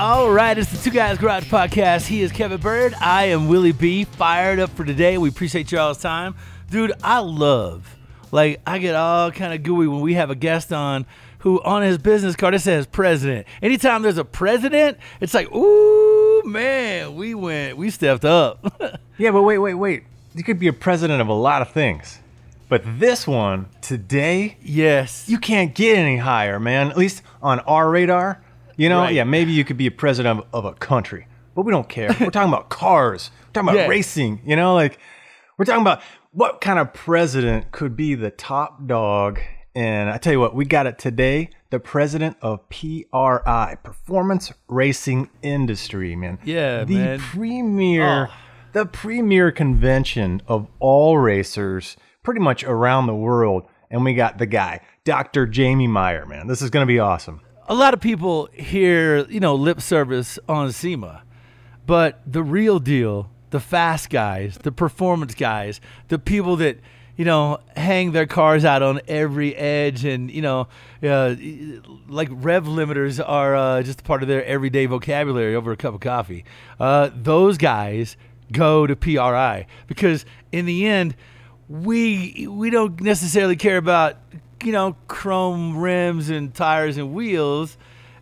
All right, it's the Two Guys Garage Podcast. He is Kevin Byrd. I am Willie B. Fired up for today. We appreciate y'all's time. Dude, I love, like, I get all kind of gooey when we have a guest on who on his business card it says president. Anytime there's a president, it's like, ooh, man, we went, we stepped up. Yeah, but wait, wait, wait. You could be a president of a lot of things. But this one, today, yes. you can't get any higher, man. At least on our radar. You know, Right. yeah, maybe you could be a president of, of a country, but we don't care. We're talking about cars. We're talking about Yeah. racing. You know, like we're talking about what kind of president could be the top dog. And I tell you what, we got it today. The president of PRI, Performance Racing Industry, man. Yeah, the man. premier, Oh. the premier convention of all racers, pretty much around the world. And we got the guy, Dr. Jamie Meyer, man. This is going to be awesome. A lot of people hear, you know, lip service on SEMA, but the real deal, the fast guys, the performance guys, the people that, you know, hang their cars out on every edge and, you know, uh, like rev limiters are uh, just part of their everyday vocabulary over a cup of coffee. Uh, those guys go to PRI because in the end, we we don't necessarily care about you know chrome rims and tires and wheels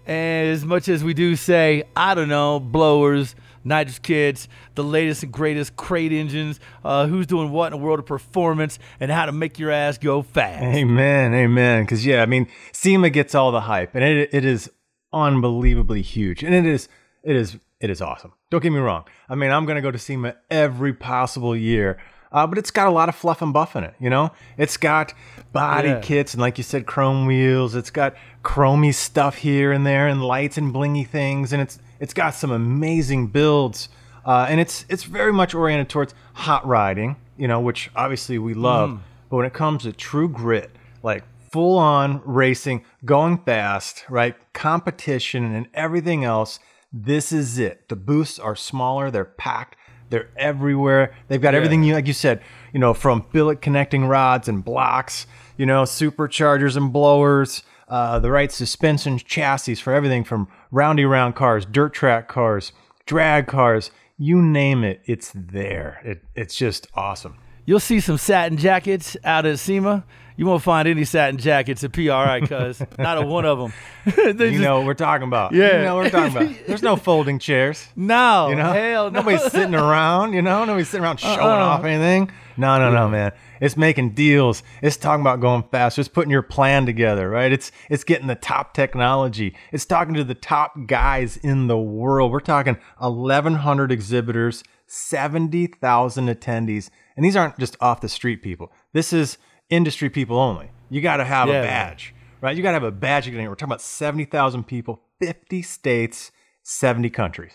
And as much as we do say I don't know blowers, nitrous kits, the latest and greatest crate engines, uh, who's doing what in the world of performance, and how to make your ass go fast. Amen, amen. Because yeah, I mean, SEMA gets all the hype, and it it is unbelievably huge, and it is it is it is awesome. Don't get me wrong. I mean, I'm gonna go to SEMA every possible year. Uh, but it's got a lot of fluff and buff in it, you know? It's got body Yeah. kits and, like you said, chrome wheels. It's got chromy stuff here and there and lights and blingy things. And it's it's got some amazing builds. Uh, and it's it's very much oriented towards hot rodding, you know, which obviously we love. But when it comes to true grit, like full on racing, going fast, right? Competition and everything else, this is it. The booths are smaller, they're packed, they're everywhere. They've got everything you like you said, you know, from billet connecting rods and blocks, you know, superchargers and blowers, uh, the right suspension chassis for everything from roundy round cars, dirt track cars, drag cars, you name it, it's there. It, it's just awesome. You'll see some satin jackets out at SEMA. You won't find any satin jackets at PRI, cuz not a one of them. You know what we're talking about. Yeah. You know what we're talking about. There's no folding chairs. no, You know, hell no. nobody's sitting around. You know, nobody's sitting around showing Uh-uh. off anything. No, no, no, man. It's making deals. It's talking about going fast. It's putting your plan together, right? It's it's getting the top technology. It's talking to the top guys in the world. We're talking 1,100 exhibitors, 70,000 attendees, and these aren't just off the street people. This is industry people only. You got to have Yeah. a badge, right? You got to have a badge. We're talking about 70,000 people, 50 states, 70 countries.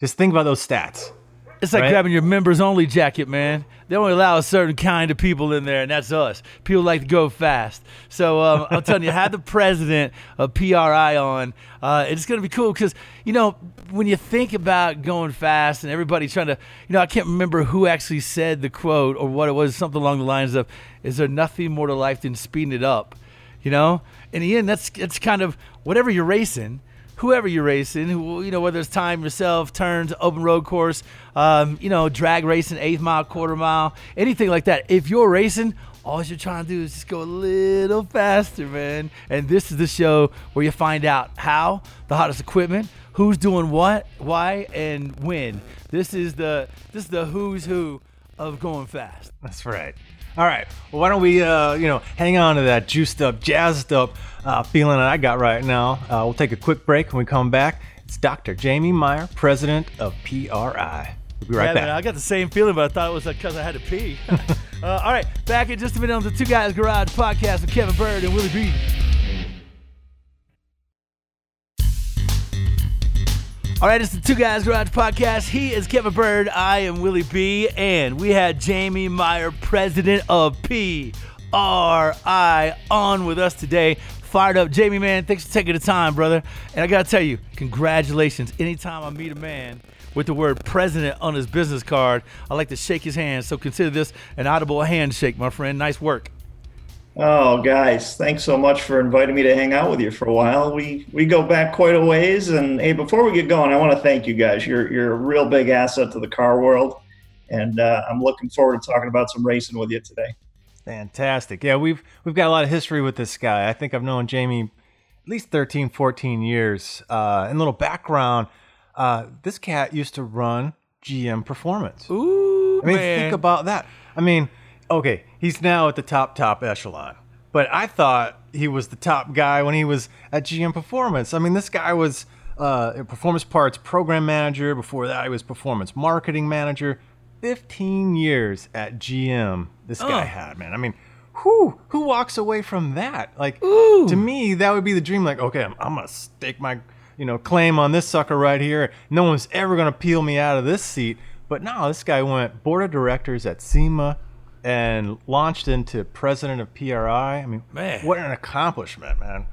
Just think about those stats. It's like Right? grabbing your members only jacket, man. They only allow a certain kind of people in there, and that's us. People like to go fast. So um, I'm telling you, have the president of PRI on. Uh, it's going to be cool because, you know, when you think about going fast and everybody trying to, you know, I can't remember who actually said the quote or what it was, something along the lines of, is there nothing more to life than speeding it up? You know? In the end, that's, that's kind of whatever you're racing whoever you're racing, you know, whether it's time yourself, turns, open road course, um, you know, drag racing, eighth mile, quarter mile, anything like that. If you're racing, all you're trying to do is just go a little faster, man. And this is the show where you find out how, the hottest equipment, who's doing what, why, and when. This is the this is the who's who of going fast. That's right. All right. Well, why don't we, uh, you know, hang on to that juiced up, jazzed up uh, feeling that I got right now. Uh, we'll take a quick break when we come back. It's Dr. Jamie Meyer, president of PRI. We'll be right Yeah, back. man, I got the same feeling, but I thought it was because I had to pee. uh, all right, back in just a minute on the Two Guys Garage podcast with Kevin Byrd and Willie B. All right, it's the Two Guys Garage podcast. He is Kevin Byrd. I am Willie B. And we had Jamie Meyer, president of PRI, on with us today. Fired up. Jamie, man, thanks for taking the time, brother. And I got to tell you, congratulations. Anytime I meet a man with the word president on his business card, I like to shake his hand. So consider this an audible handshake, my friend. Nice work. Oh, guys, thanks so much for inviting me to hang out with you for a while. We we go back quite a ways, and hey, before we get going, I want to thank you guys. You're you're a real big asset to the car world, and uh, I'm looking forward to talking about some racing with you today. Fantastic. Yeah, we've we've got a lot of history with this guy. I think I've known Jamie at least 13, 14 years. Uh, and a little background, uh, this cat used to run GM Performance. Ooh, I mean, man. think about that. I mean, okay, he's now at the top, top echelon. But I thought he was the top guy when he was at GM Performance. I mean, this guy was uh, performance parts program manager. Before that, he was performance marketing manager. 15 years at GM, this guy Oh. had, man. I mean, who who walks away from that? Like, Ooh. to me, that would be the dream. Like, okay, I'm, I'm gonna stake my you know claim on this sucker right here. No one's ever gonna peel me out of this seat. But no, this guy went board of directors at SEMA and launched into president of PRI. I mean, Man. what an accomplishment, man!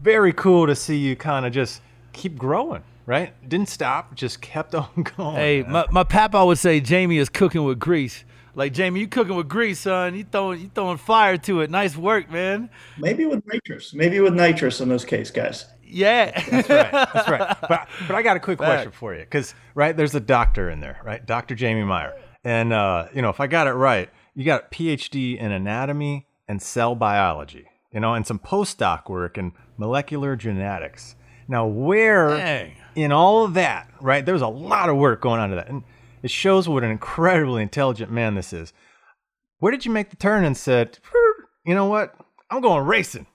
Very cool to see you kind of just keep growing, right? Didn't stop, just kept on going. Hey, man. my, my papa would say Jamie is cooking with grease. Like Jamie, you cooking with grease, son. You throwing you throwing fire to it. Nice work, man. Maybe with nitrous, maybe with nitrous in this case, guys. Yeah. That's right. That's right. But but I got a quick Back. question for you, because right there's a doctor in there, right? Dr. Jamie Meyer, and uh, you know if I got it right, you got a PhD in anatomy and cell biology, you know, and some postdoc work in molecular genetics. Now, where Dang. in all of that, right? There's a lot of work going on to that, and it shows what an incredibly intelligent man this is. Where did you make the turn and said, "Hmm, you know what? I'm going racing.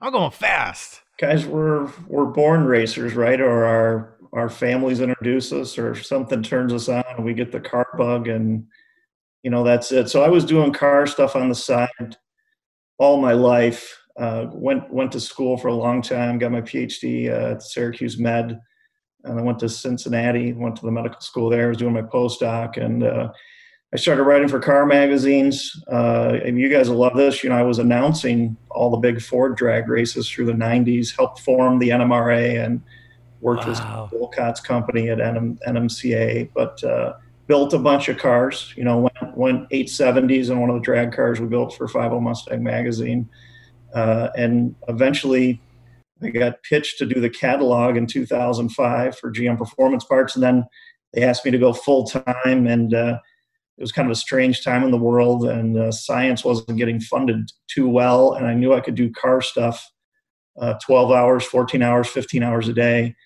I'm going fast. Guys, we're we're born racers, right? Or our our families introduce us, or something turns us on, and we get the car bug, and you know that's it. So I was doing car stuff on the side all my life. Uh, went went to school for a long time. Got my PhD uh, at Syracuse Med, and I went to Cincinnati. Went to the medical school there. I was doing my postdoc, and uh, I started writing for car magazines. Uh, and you guys will love this. You know, I was announcing all the big Ford drag races through the '90s. Helped form the NMRA and worked Wow. with Wolcott's company at NM, NMCA. But uh, built a bunch of cars. You know, went went 870s in one of the drag cars we built for 50 Mustang magazine, uh, and eventually I got pitched to do the catalog in 2005 for GM Performance Parts, and then they asked me to go full time, and uh, it was kind of a strange time in the world, and uh, science wasn't getting funded too well, and I knew I could do car stuff, uh, 12 hours, 14 hours, 15 hours a day,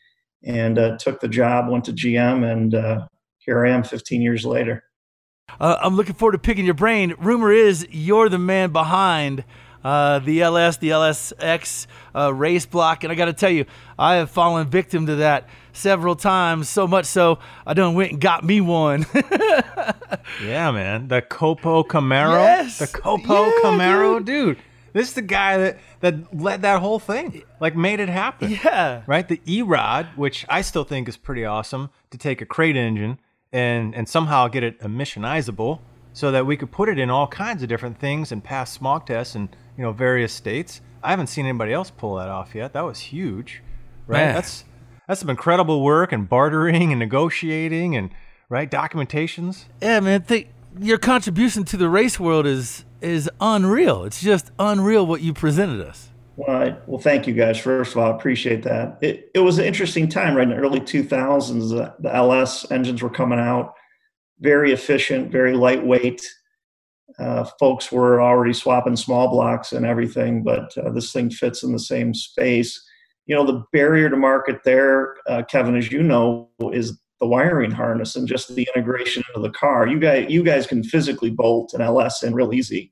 and uh, took the job, went to GM, and uh, here I am 15 years later. Uh, I'm looking forward to picking your brain. Rumor is you're the man behind uh, the LS, the LSX uh, race block, and I got to tell you, I have fallen victim to that several times. So much so, I done went and got me one. Yeah, man. The Copo Camaro. Yes. The Copo Yeah, Camaro, dude. This is the guy that that led that whole thing. Like made it happen. yeah. Right? The E-Rod, which I still think is pretty awesome to take a crate engine and and somehow get it emissionizable so that we could put it in all kinds of different things and pass smog tests in, you know, various states. I haven't seen anybody else pull that off yet. That was huge. Right? Man. That's that's some incredible work and bartering and negotiating and right documentations. Yeah, man. Think your contribution to the race world is is unreal. It's just unreal what you presented us. Well, I, well, thank you guys. First of all, I appreciate that. It, it was an interesting time, right in the early 2000s. The, the LS engines were coming out, very efficient, very lightweight. uh, folks were already swapping small blocks and everything, but uh, this thing fits in the same space. You know, the barrier to market there, uh, Kevin, as you know, is the wiring harness and just the integration into the car. You guys, you guys can physically bolt an LS in real easy.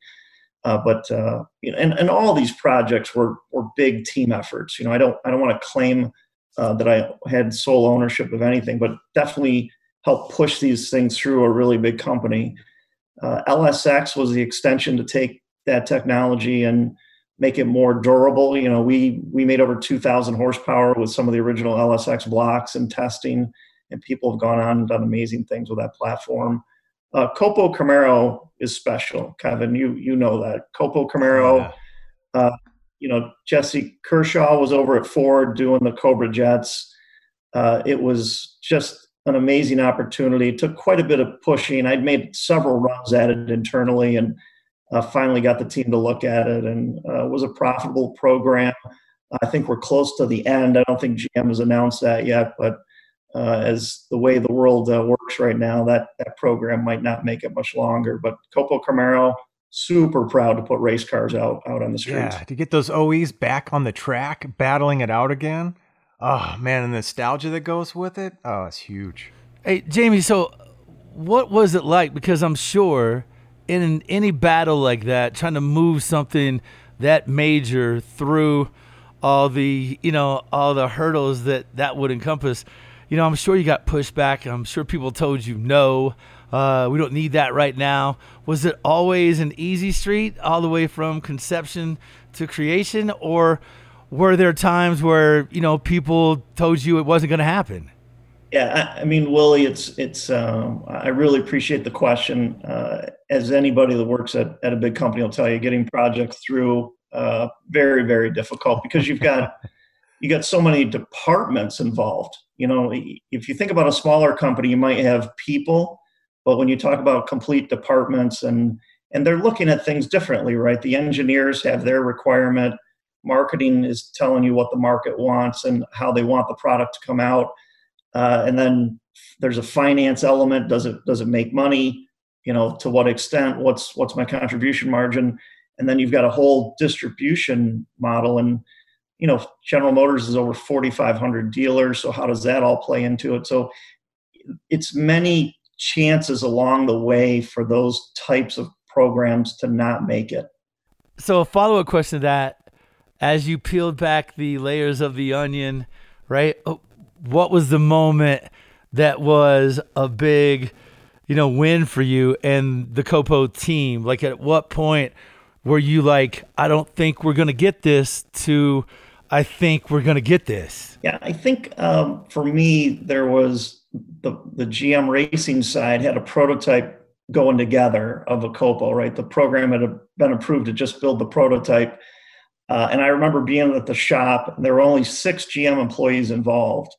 Uh, but uh, you know, and, and all these projects were were big team efforts. You know, I don't I don't want to claim uh, that I had sole ownership of anything, but definitely helped push these things through a really big company. Uh, LSX was the extension to take that technology and make it more durable. You know, we we made over 2,000 horsepower with some of the original LSX blocks and testing, and people have gone on and done amazing things with that platform. Uh, Copo Camaro is special, Kevin. You you know that Copo Camaro. Yeah. Uh, you know, Jesse Kershaw was over at Ford doing the Cobra Jets. Uh, it was just an amazing opportunity. It took quite a bit of pushing. I'd made several runs at it internally, and uh, finally got the team to look at it, and uh, was a profitable program. I think we're close to the end. I don't think GM has announced that yet, but uh, as the way the world uh, works right now, that that program might not make it much longer. But Copo Camaro, super proud to put race cars out out on the streets. Yeah, to get those OEs back on the track, battling it out again. Oh man, and the nostalgia that goes with it. Oh, it's huge. Hey, Jamie. So, what was it like? Because I'm sure in any battle like that, trying to move something that major through all the you know all the hurdles that that would encompass you know, I'm sure you got pushback. I'm sure people told you no. Uh, we don't need that right now. Was it always an easy street all the way from conception to creation, or were there times where you know people told you it wasn't going to happen? Yeah, I, I, mean, Willie, it's it's. Um, I really appreciate the question. Uh, as anybody that works at, at a big company will tell you, getting projects through uh, very very difficult because you've got you got so many departments involved. You know if you think about a smaller company you might have people but when you talk about complete departments and and they're looking at things differently right? The engineers have their requirement. Marketing is telling you what the market wants and how they want the product to come out. Uh, and then there's a finance element. Does it does it make money? You know to what extent? What's what's my contribution margin? And then you've got a whole distribution model. And you know, General Motors is over 4,500 dealers. So how does that all play into it? So it's many chances along the way for those types of programs to not make it. So a follow-up question to that, as you peeled back the layers of the onion, right? Oh, what was the moment that was a big, you know, win for you and the Copo team? Like at what point were you like, I don't think we're going to get this to I think we're going to get this. Yeah, I think um, for me, there was the, the GM racing side had a prototype going together of a Copo, right? The program had been approved to just build the prototype. Uh, and I remember being at the shop, and there were only six GM employees involved.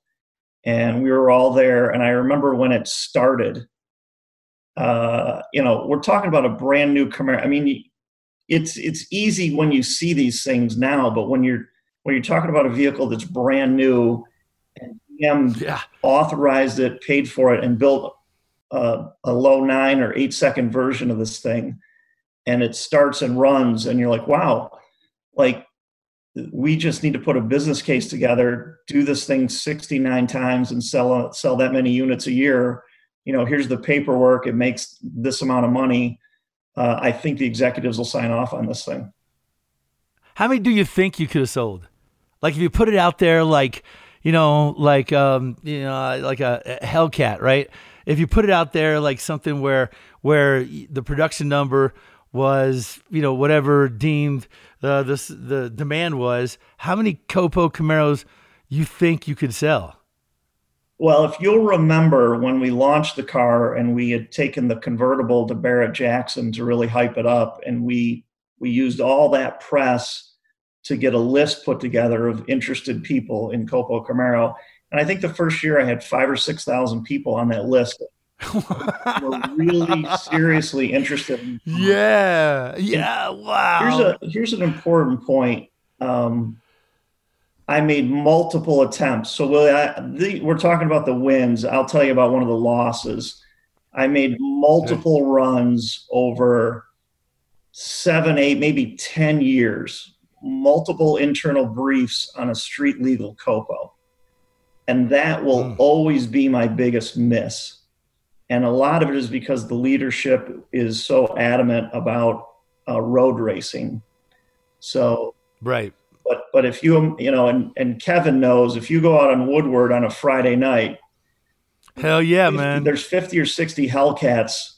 And we were all there. And I remember when it started, uh, you know, we're talking about a brand new Camaro. I mean, it's it's easy when you see these things now, but when you're when you're talking about a vehicle that's brand new and GM yeah. authorized it, paid for it, and built a, a low nine or eight second version of this thing, and it starts and runs, and you're like, wow, like we just need to put a business case together, do this thing 69 times, and sell sell that many units a year. You know, here's the paperwork. It makes this amount of money. Uh, I think the executives will sign off on this thing. How many do you think you could have sold? Like if you put it out there, like you know, like um, you know, like a, a Hellcat, right? If you put it out there like something where where the production number was, you know, whatever deemed uh, the the demand was, how many Copo Camaros you think you could sell? Well, if you'll remember when we launched the car and we had taken the convertible to Barrett Jackson to really hype it up, and we we used all that press to get a list put together of interested people in Copo Camaro. And I think the first year I had five or 6,000 people on that list were really seriously interested. In yeah. Yeah. Wow. Here's a, here's an important point. Um, I made multiple attempts. So the, we're talking about the wins. I'll tell you about one of the losses. I made multiple runs over seven, eight, maybe 10 years, multiple internal briefs on a street legal copo. And that will mm. always be my biggest miss. And a lot of it is because the leadership is so adamant about uh, road racing. So, right. But but if you you know, and and Kevin knows, if you go out on Woodward on a Friday night, hell yeah, man, there's 50 or 60 Hellcats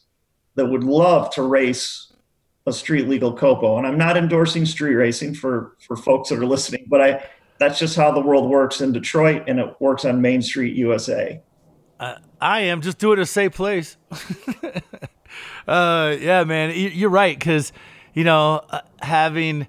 that would love to race a street legal copo. And I'm not endorsing street racing for for folks that are listening, but I that's just how the world works in Detroit, and it works on Main Street, USA. Uh, I am just do it a safe place. uh, yeah, man, you're right because you know uh, having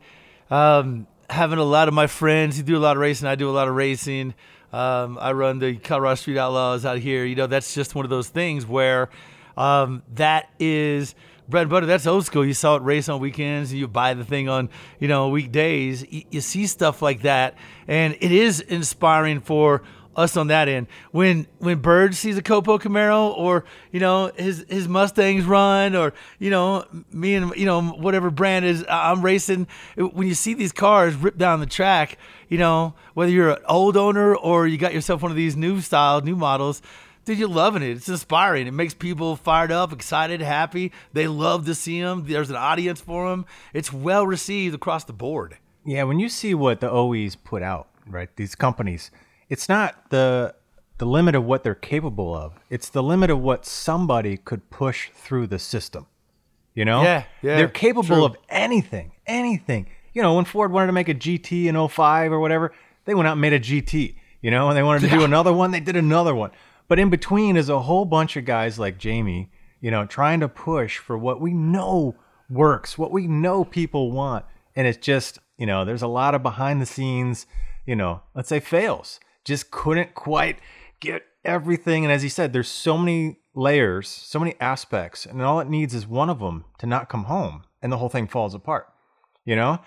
um, having a lot of my friends who do a lot of racing, I do a lot of racing. Um, I run the Colorado Street Outlaws out here. You know, that's just one of those things where um, that is bread and butter. That's old school. You saw it race on weekends. You buy the thing on, you know, weekdays. You, you see stuff like that, and it is inspiring for us on that end. When when Byrd sees a Copo Camaro or you know his his Mustangs run or you know me and you know whatever brand is I'm racing. When you see these cars rip down the track, you know whether you're an old owner or you got yourself one of these new style new models. Dude, you're loving it. It's inspiring. It makes people fired up, excited, happy. They love to see them. There's an audience for them. It's well received across the board. Yeah, when you see what the OEs put out, right? These companies, it's not the the limit of what they're capable of. It's the limit of what somebody could push through the system. You know? Yeah, yeah. They're capable true. of anything, anything. You know, when Ford wanted to make a GT in 05 or whatever, they went out and made a GT. You know, and they wanted to do another one, they did another one. But in between is a whole bunch of guys like Jamie, you know, trying to push for what we know works, what we know people want. And it's just, you know, there's a lot of behind the scenes, you know, let's say fails just couldn't quite get everything. And as he said, there's so many layers, so many aspects, and all it needs is one of them to not come home, and the whole thing falls apart. You know,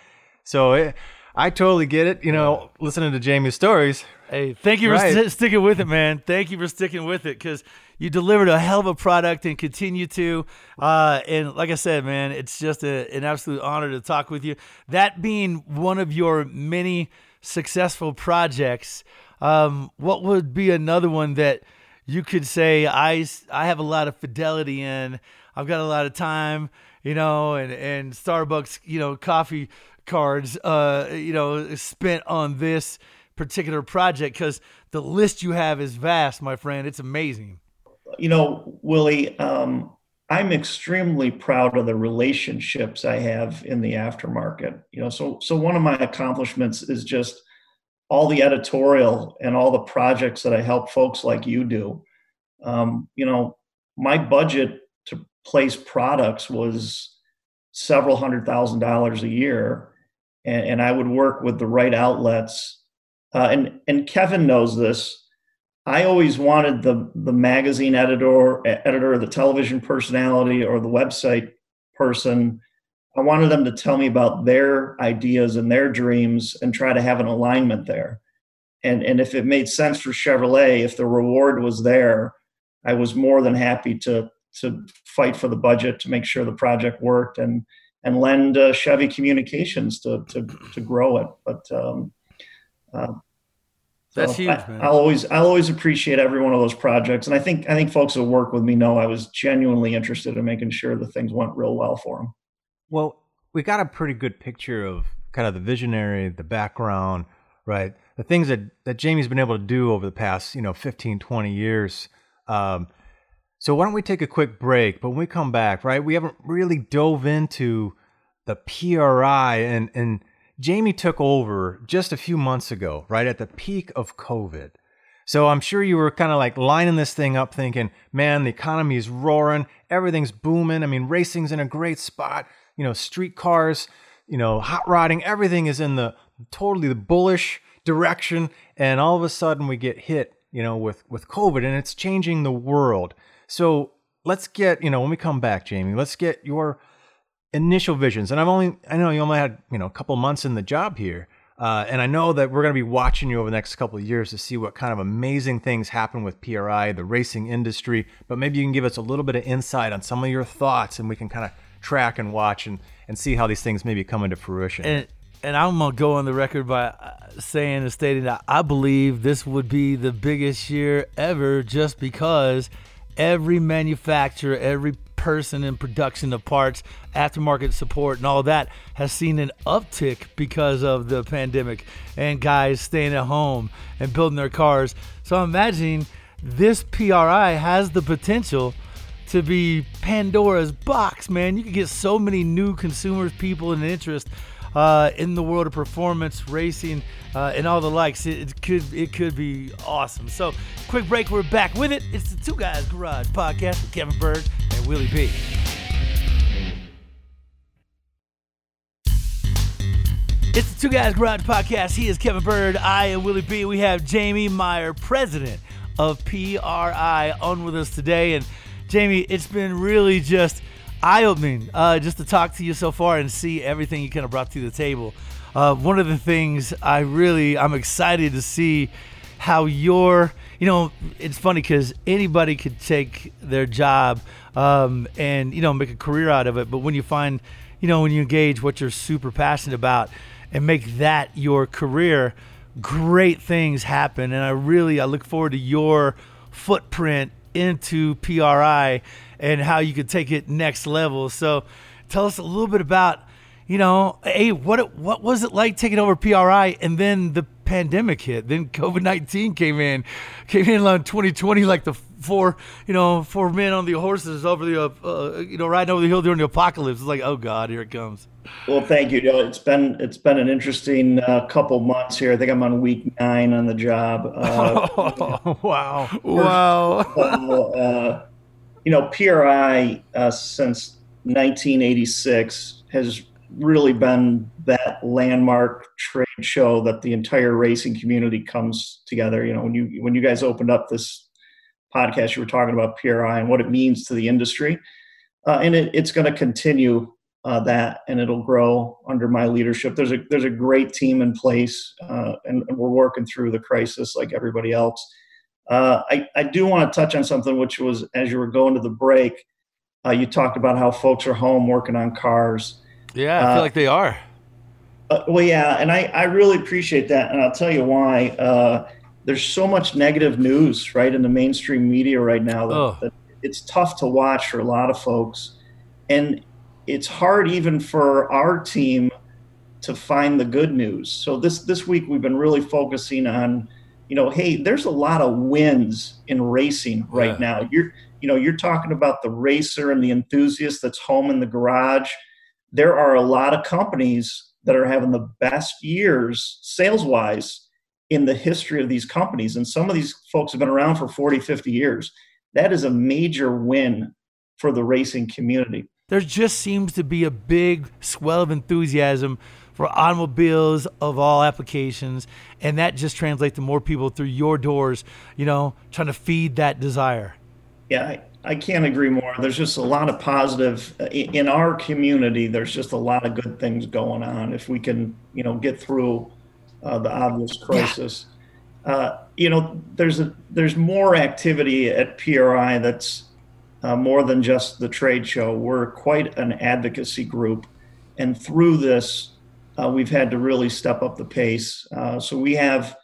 so it, I totally get it. You know, listening to Jamie's stories. Hey, thank you right. for st- sticking with it, man. Thank you for sticking with it because you delivered a hell of a product and continue to. Uh, and like I said, man, it's just a, an absolute honor to talk with you. That being one of your many successful projects. Um, what would be another one that you could say I I have a lot of fidelity in? I've got a lot of time, you know, and and Starbucks, you know, coffee cards, uh, you know, spent on this particular project because the list you have is vast, my friend. It's amazing. You know, Willie, um, I'm extremely proud of the relationships I have in the aftermarket. You know, so so one of my accomplishments is just all the editorial and all the projects that I help folks like you do. Um, you know, my budget to place products was several hundred thousand dollars a year, and, and I would work with the right outlets. Uh, and and Kevin knows this. I always wanted the the magazine editor, editor, the television personality, or the website person I wanted them to tell me about their ideas and their dreams and try to have an alignment there. And, and if it made sense for Chevrolet, if the reward was there, I was more than happy to, to fight for the budget to make sure the project worked and, and lend uh, Chevy Communications to, to, to grow it. But um, uh, that's so huge. I, will always I'll always appreciate every one of those projects, and I think I think folks who work with me know I was genuinely interested in making sure that things went real well for them. Well, we got a pretty good picture of kind of the visionary, the background, right? The things that, that Jamie's been able to do over the past, you know, 15, 20 years. Um, so why don't we take a quick break? But when we come back, right, we haven't really dove into the PRI and, and Jamie took over just a few months ago, right at the peak of COVID. So I'm sure you were kind of like lining this thing up thinking, man, the economy is roaring, everything's booming. I mean, racing's in a great spot you know, street cars, you know, hot rodding, everything is in the totally the bullish direction. And all of a sudden we get hit, you know, with, with COVID and it's changing the world. So let's get, you know, when we come back, Jamie, let's get your initial visions. And I've only, I know you only had, you know, a couple months in the job here. Uh, and I know that we're going to be watching you over the next couple of years to see what kind of amazing things happen with PRI, the racing industry. But maybe you can give us a little bit of insight on some of your thoughts and we can kind of track and watch and, and see how these things maybe come into fruition. And and I'm gonna go on the record by uh, saying and stating that I believe this would be the biggest year ever, just because every manufacturer, every person in production of parts, aftermarket support, and all that has seen an uptick because of the pandemic and guys staying at home and building their cars. So I'm imagining this PRI has the potential to be Pandora's box, man. You could get so many new consumers, people, and interest uh, in the world of performance racing uh, and all the likes. It, it, could it could be awesome. So, quick break. We're back with it. It's the Two Guys Garage podcast with Kevin Byrd and Willie B. It's the Two Guys Garage podcast. He is Kevin Byrd. I am Willie B. We have Jamie Meyer, president of PRI, on with us today. And Jamie, it's been really just eye opening uh, just to talk to you so far and see everything you kind of brought to the table. Uh, one of the things I really I'm excited to see how your you know it's funny because anybody could take their job um, and you know make a career out of it, but when you find you know when you engage what you're super passionate about and make that your career, great things happen. And I really I look forward to your footprint into PRI and how you could take it next level. So tell us a little bit about, you know, hey, what what was it like taking over PRI and then the pandemic hit, then COVID nineteen came in, came in in 2020 like the four, you know, four men on the horses over the, uh, uh, you know, riding over the hill during the apocalypse. It's like, oh God, here it comes. Well, thank you. It's been it's been an interesting uh, couple months here. I think I'm on week nine on the job. Uh, oh, wow! Wow! Uh, you know, PRI uh, since 1986 has really been that landmark trade show that the entire racing community comes together. You know, when you when you guys opened up this podcast, you were talking about PRI and what it means to the industry, uh, and it, it's going to continue uh, that, and it'll grow under my leadership. There's a there's a great team in place, uh, and, and, we're working through the crisis like everybody else. Uh, I, I do want to touch on something which was as you were going to the break, uh, you talked about how folks are home working on cars. Yeah, I feel uh, like they are. Uh, well, yeah, and I, I really appreciate that, and I'll tell you why. Uh, there's so much negative news, right, in the mainstream media right now that, oh. that it's tough to watch for a lot of folks, and it's hard even for our team to find the good news. So this this week we've been really focusing on you know, hey, there's a lot of wins in racing right yeah. now. You're, you know, you're talking about the racer and the enthusiast that's home in the garage. There are a lot of companies that are having the best years sales wise in the history of these companies. And some of these folks have been around for 40, 50 years. That is a major win for the racing community. There just seems to be a big swell of enthusiasm for automobiles of all applications. And that just translates to more people through your doors, you know, trying to feed that desire. Yeah, I, I can't agree more. There's just a lot of positive in our community. There's just a lot of good things going on. If we can, you know, get through uh, the obvious crisis. Yeah. Uh, you know, there's a there's more activity at PRI that's uh, more than just the trade show. We're quite an advocacy group, and through this, uh, we've had to really step up the pace. Uh, so we have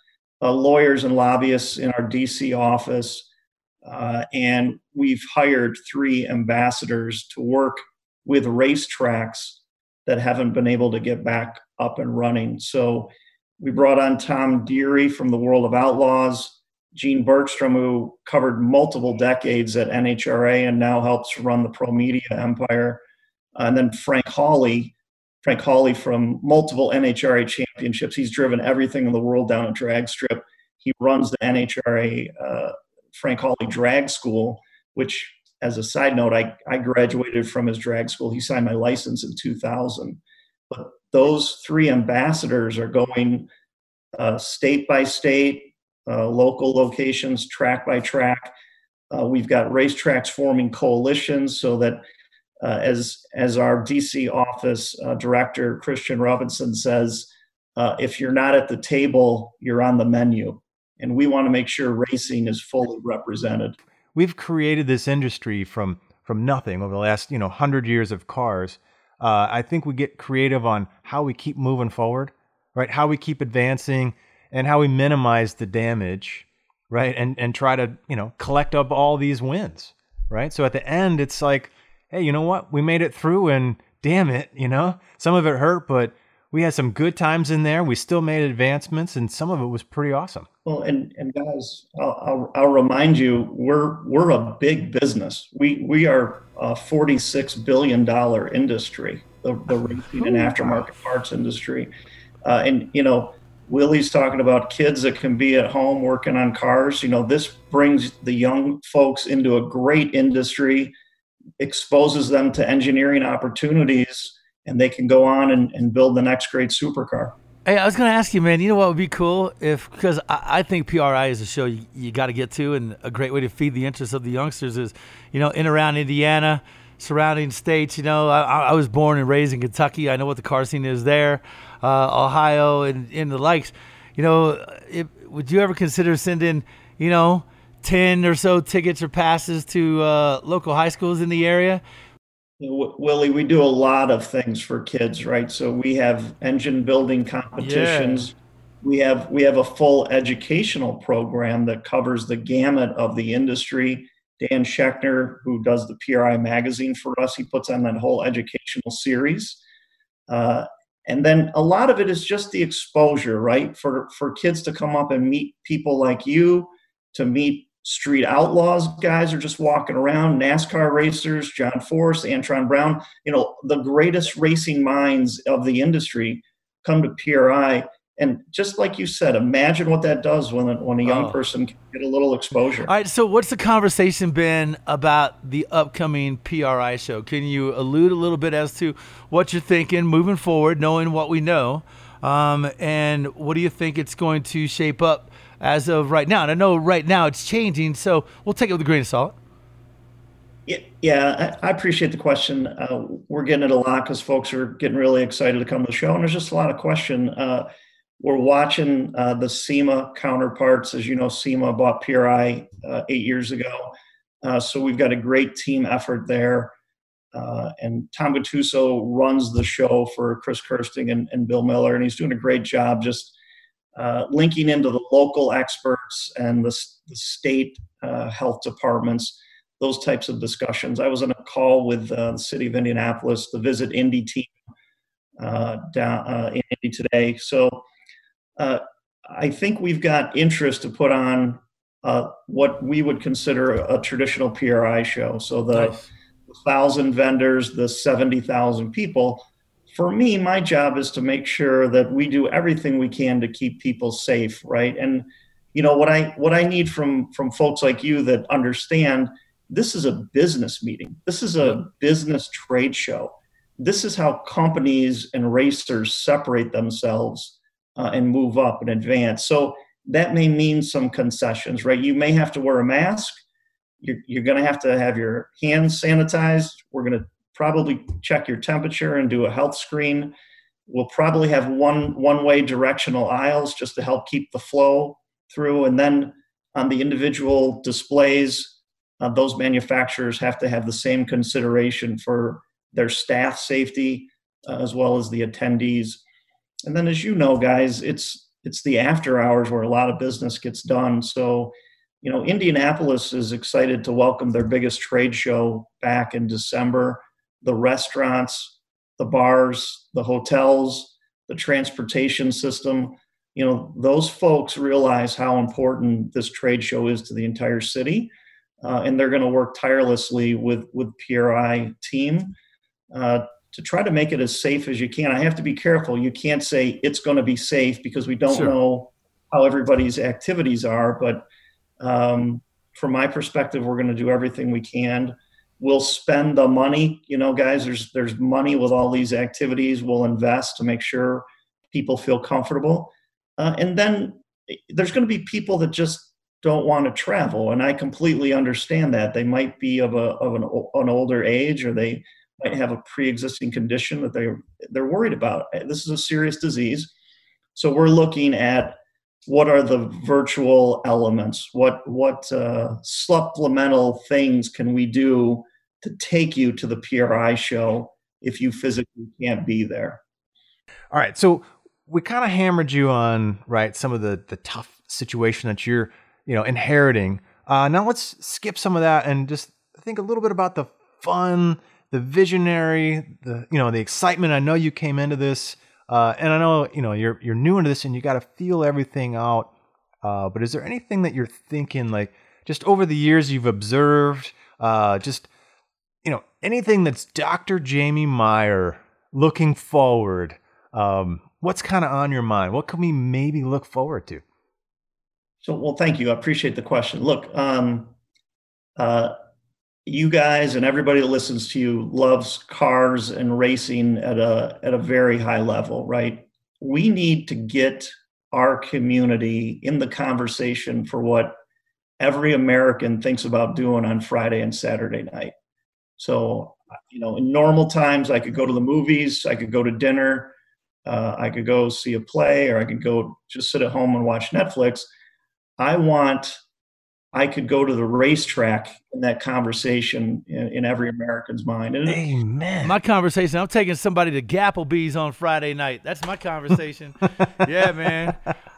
uh, lawyers and lobbyists in our DC office, uh, and we've hired three ambassadors to work with racetracks that haven't been able to get back up and running. So we brought on Tom Deery from the World of Outlaws, Gene Bergstrom, who covered multiple decades at NHRA and now helps run the Pro Media empire, and then Frank Hawley Frank Hawley from multiple NHRA championships. He's driven everything in the world down a drag strip. He runs the NHRA uh, Frank Hawley Drag School, which, as a side note, I, I graduated from his drag school. He signed my license in 2000. But those three ambassadors are going uh, state by state, uh, local locations, track by track. Uh, we've got racetracks forming coalitions so that uh, as as our DC office uh, director Christian Robinson says, uh, if you're not at the table, you're on the menu, and we want to make sure racing is fully represented. We've created this industry from from nothing over the last you know hundred years of cars. Uh, I think we get creative on how we keep moving forward, right? How we keep advancing and how we minimize the damage, right? And and try to you know collect up all these wins, right? So at the end, it's like, hey, you know what? We made it through, and damn it, you know, some of it hurt, but we had some good times in there. We still made advancements, and some of it was pretty awesome. Well, and and guys, I'll, I'll, I'll remind you, we're we're a big business. We we are a forty six billion dollar industry, the the racing and aftermarket parts industry, uh, and you know. Willie's talking about kids that can be at home working on cars. You know, this brings the young folks into a great industry, exposes them to engineering opportunities and they can go on and, and build the next great supercar. Hey, I was going to ask you, man. You know what would be cool if because I, I, think PRI is a show you, you got to get to, and a great way to feed the interest of the youngsters is, you know, in around Indiana, surrounding states. You know, I, I was born and raised in Kentucky. I know what the car scene is there, uh, Ohio, and, and the likes. You know, if, would you ever consider sending, you know, ten or so tickets or passes to uh, local high schools in the area? Willie, we do a lot of things for kids, right? So we have engine building competitions. Yeah. We have we have a full educational program that covers the gamut of the industry. Dan Schechner, who does the PRI magazine for us, he puts on that whole educational series. Uh, and then a lot of it is just the exposure, right? For for kids to come up and meet people like you, to meet street outlaws guys are just walking around, NASCAR racers, John Force, Antron Brown, you know, the greatest racing minds of the industry come to PRI. And just like you said, imagine what that does when a, when a young oh. person can get a little exposure. All right. So, what's the conversation been about the upcoming PRI show? Can you allude a little bit as to what you're thinking moving forward, knowing what we know? Um, and what do you think it's going to shape up as of right now. And I know right now it's changing, so we'll take it with a grain of salt. Yeah, yeah, I appreciate the question. Uh, we're getting it a lot because folks are getting really excited to come to the show, and there's just a lot of question. Uh, we're watching uh, the SEMA counterparts. As you know, SEMA bought PRI uh, eight years ago, uh, so we've got a great team effort there. Uh, and Tom Gattuso runs the show for Chris Kersting and, and Bill Miller, and he's doing a great job just uh, linking into the local experts and the, the state uh, health departments, those types of discussions. I was on a call with uh, the city of Indianapolis, the Visit Indy team uh, down uh, in Indy today. So I think we've got interest to put on what we would consider a, a traditional PRI show. So the nice. thousand vendors, the 70,000 people for me, my job is to make sure that we do everything we can to keep people safe, right? And you know what I what I need from from folks like you that understand this is a business meeting. This is a business trade show. This is how companies and racers separate themselves uh, and move up and advance. So that may mean some concessions, right? You may have to wear a mask. You're, you're going to have to have your hands sanitized. We're going to probably check your temperature and do a health screen. We'll probably have one one way directional aisles just to help keep the flow through. And then on the individual displays, uh, those manufacturers have to have the same consideration for their staff safety uh, as well as the attendees. And then, as you know, guys, it's it's the after hours where a lot of business gets done. So, you know, Indianapolis is excited to welcome their biggest trade show back in December the restaurants, the bars, the hotels, the transportation system. You know, those folks realize how important this trade show is to the entire city. Uh, and they're going to work tirelessly with with PRI team uh, to try to make it as safe as you can. I have to be careful. You can't say it's going to be safe because we don't sure. know how everybody's activities are. But um, from my perspective, we're going to do everything we can we'll spend the money you know guys there's there's money with all these activities we'll invest to make sure people feel comfortable. Uh, and then there's going to be people that just don't want to travel and i completely understand that. They might be of a of an, an older age or they might have a pre-existing condition that they they're worried about. This is a serious disease so we're looking at what are the virtual elements what what uh, supplemental things can we do to take you to the PRI show if you physically can't be there. All right. So we kind of hammered you on right some of the the tough situation that you're you know inheriting. Uh, now let's skip some of that and just think a little bit about the fun, the visionary, the you know the excitement. I know you came into this, uh, and I know you know you're you're new into this, and you got to feel everything out. Uh, but is there anything that you're thinking like just over the years you've observed, uh, just you know anything that's Dr. Jamie Meyer looking forward? Um, what's kind of on your mind? What can we maybe look forward to? So, well, thank you. I appreciate the question. Look, um, uh, you guys and everybody that listens to you loves cars and racing at a at a very high level, right? We need to get our community in the conversation for what every American thinks about doing on Friday and Saturday night. So, you know, in normal times, I could go to the movies, I could go to dinner, uh, I could go see a play, or I could go just sit at home and watch Netflix. I want, I could go to the racetrack in that conversation in, in every American's mind. And Amen. My conversation, I'm taking somebody to Applebee's on Friday night. That's my conversation. yeah, man.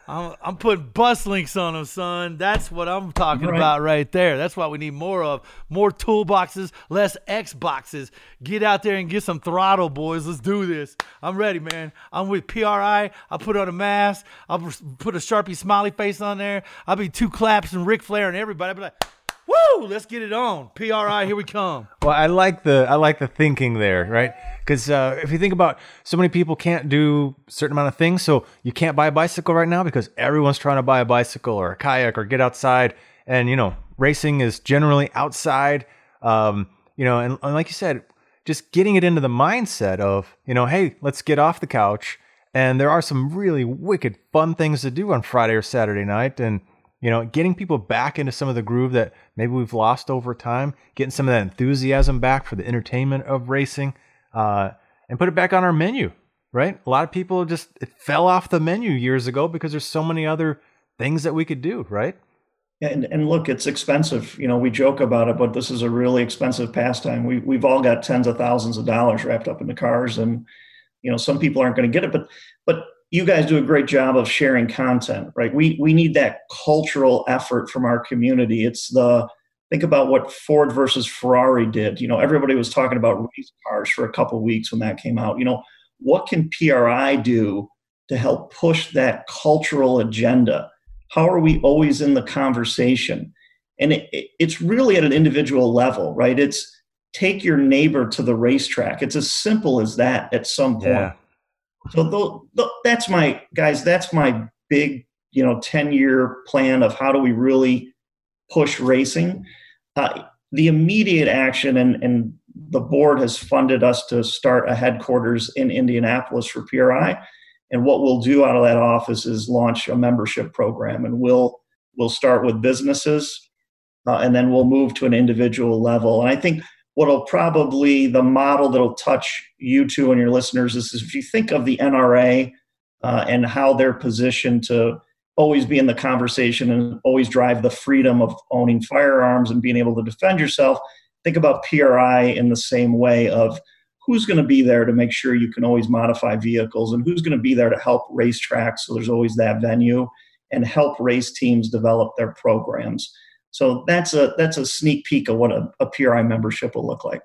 I'm, I'm putting bus links on them, son. That's what I'm talking right. about right there. That's what we need more of. More toolboxes, less Xboxes. Get out there and get some throttle, boys. Let's do this. I'm ready, man. I'm with PRI. I'll put on a mask. I'll put a Sharpie smiley face on there. I'll be two claps and Ric Flair and everybody. I'll be like, Woo! Let's get it on. PRI, here we come. Well, I like the I like the thinking there, right? Because uh, if you think about, so many people can't do a certain amount of things, so you can't buy a bicycle right now because everyone's trying to buy a bicycle or a kayak or get outside, and you know, racing is generally outside. Um, you know, and, and like you said, just getting it into the mindset of, you know, hey, let's get off the couch. And there are some really wicked fun things to do on Friday or Saturday night, and you know, getting people back into some of the groove that maybe we've lost over time, getting some of that enthusiasm back for the entertainment of racing, uh, and put it back on our menu, right? A lot of people just it fell off the menu years ago because there's so many other things that we could do, right? And, and look, it's expensive. You know, we joke about it, but this is a really expensive pastime. We, we've all got tens of thousands of dollars wrapped up in the cars, and you know, some people aren't going to get it. But but you guys do a great job of sharing content, right? We we need that cultural effort from our community. It's the think about what Ford versus Ferrari did. You know, everybody was talking about race cars for a couple weeks when that came out. You know, what can PRI do to help push that cultural agenda? How are we always in the conversation? And it, it, it's really at an individual level, right? It's take your neighbor to the racetrack. It's as simple as that at some point. Yeah. So the, the, that's my guys. That's my big, you know, ten year plan of how do we really push racing. Uh, the immediate action and, and the board has funded us to start a headquarters in Indianapolis for PRI. And what we'll do out of that office is launch a membership program, and we'll we'll start with businesses, uh, and then we'll move to an individual level. And I think what'll probably the model that'll touch you two and your listeners is if you think of the NRA uh, and how they're positioned to always be in the conversation and always drive the freedom of owning firearms and being able to defend yourself. Think about PRI in the same way of who's going to be there to make sure you can always modify vehicles and who's going to be there to help racetracks so there's always that venue and help race teams develop their programs. So that's a that's a sneak peek of what a, a PRI membership will look like.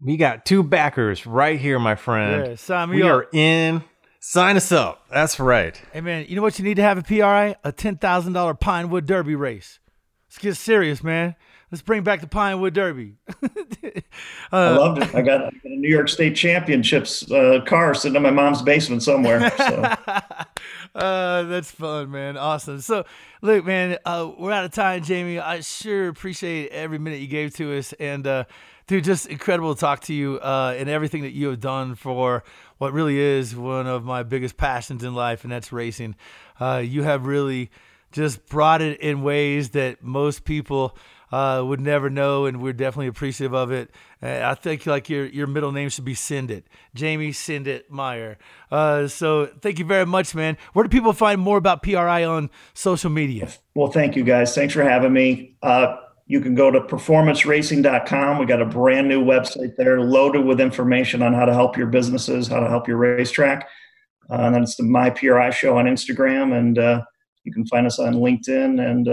We got two backers right here, my friend. Yeah, we up. are in. Sign us up. That's right. Hey man, you know what you need to have a PRI? A ten thousand dollar Pinewood Derby race. Let's get serious, man. Let's bring back the Pinewood Derby. uh, I loved it. I got, I got, a New York State Championships uh, car sitting in my mom's basement somewhere. So. uh, that's fun, man. Awesome. So, look, man, uh, we're out of time, Jamie. I sure appreciate every minute you gave to us, and uh, dude, just incredible to talk to you uh, and everything that you have done for what really is one of my biggest passions in life, and that's racing. Uh, you have really just brought it in ways that most people uh, would never know, and we're definitely appreciative of it. Uh, I think like your your middle name should be Sindit, Jamie Sindit Meyer. Uh, so thank you very much, man. Where do people find more about PRI on social media? Well, thank you guys. Thanks for having me. Uh, you can go to performanceracing.com. We got a brand new website there loaded with information on how to help your businesses, how to help your racetrack. Uh, and then it's the My PRI show on Instagram, and uh, you can find us on LinkedIn and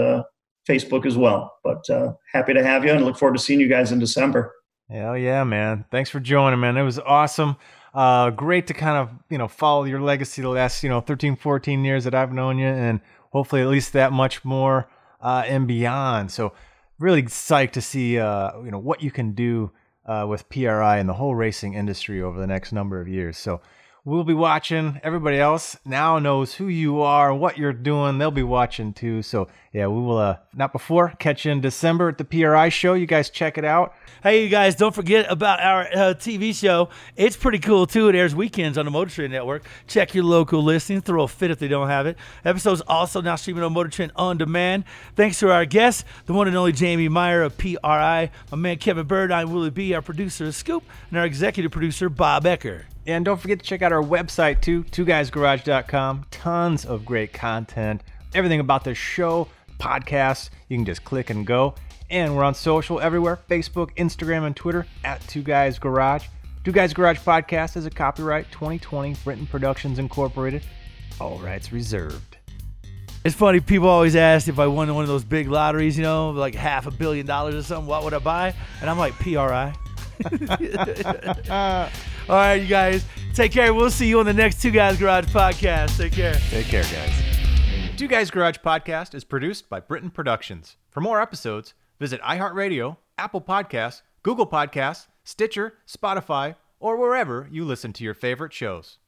Facebook as well. But uh, happy to have you and look forward to seeing you guys in December. Hell yeah, man. Thanks for joining, man. It was awesome. Uh, great to kind of, you know, follow your legacy the last, you know, 13, 14 years that I've known you and hopefully at least that much more uh, and beyond. So really psyched to see, uh, you know, what you can do uh, with PRI and the whole racing industry over the next number of years. So we'll be watching. Everybody else now knows who you are, what you're doing. They'll be watching too. So yeah, we will uh, not before catch you in December at the PRI show. You guys check it out. Hey, you guys, don't forget about our uh, TV show. It's pretty cool too. It airs weekends on the Motor Trend Network. Check your local listing. Throw a fit if they don't have it. Episodes also now streaming on Motor Trend on demand. Thanks to our guests, the one and only Jamie Meyer of PRI, my man Kevin Byrd, I'm Willie B, our producer of Scoop, and our executive producer Bob Ecker. And don't forget to check out our website too, twoguysgarage.com. Tons of great content. Everything about the show, podcasts, you can just click and go. And we're on social everywhere Facebook, Instagram, and Twitter at Two Guys Garage. Two Guys Garage Podcast is a copyright 2020 Britton Productions Incorporated. All rights reserved. It's funny, people always ask if I won one of those big lotteries, you know, like half a billion dollars or something, what would I buy? And I'm like, PRI. All right, you guys, take care. We'll see you on the next Two Guys Garage podcast. Take care. Take care, guys. Two Guys Garage Podcast is produced by Britton Productions. For more episodes, visit iHeartRadio, Apple Podcasts, Google Podcasts, Stitcher, Spotify, or wherever you listen to your favorite shows.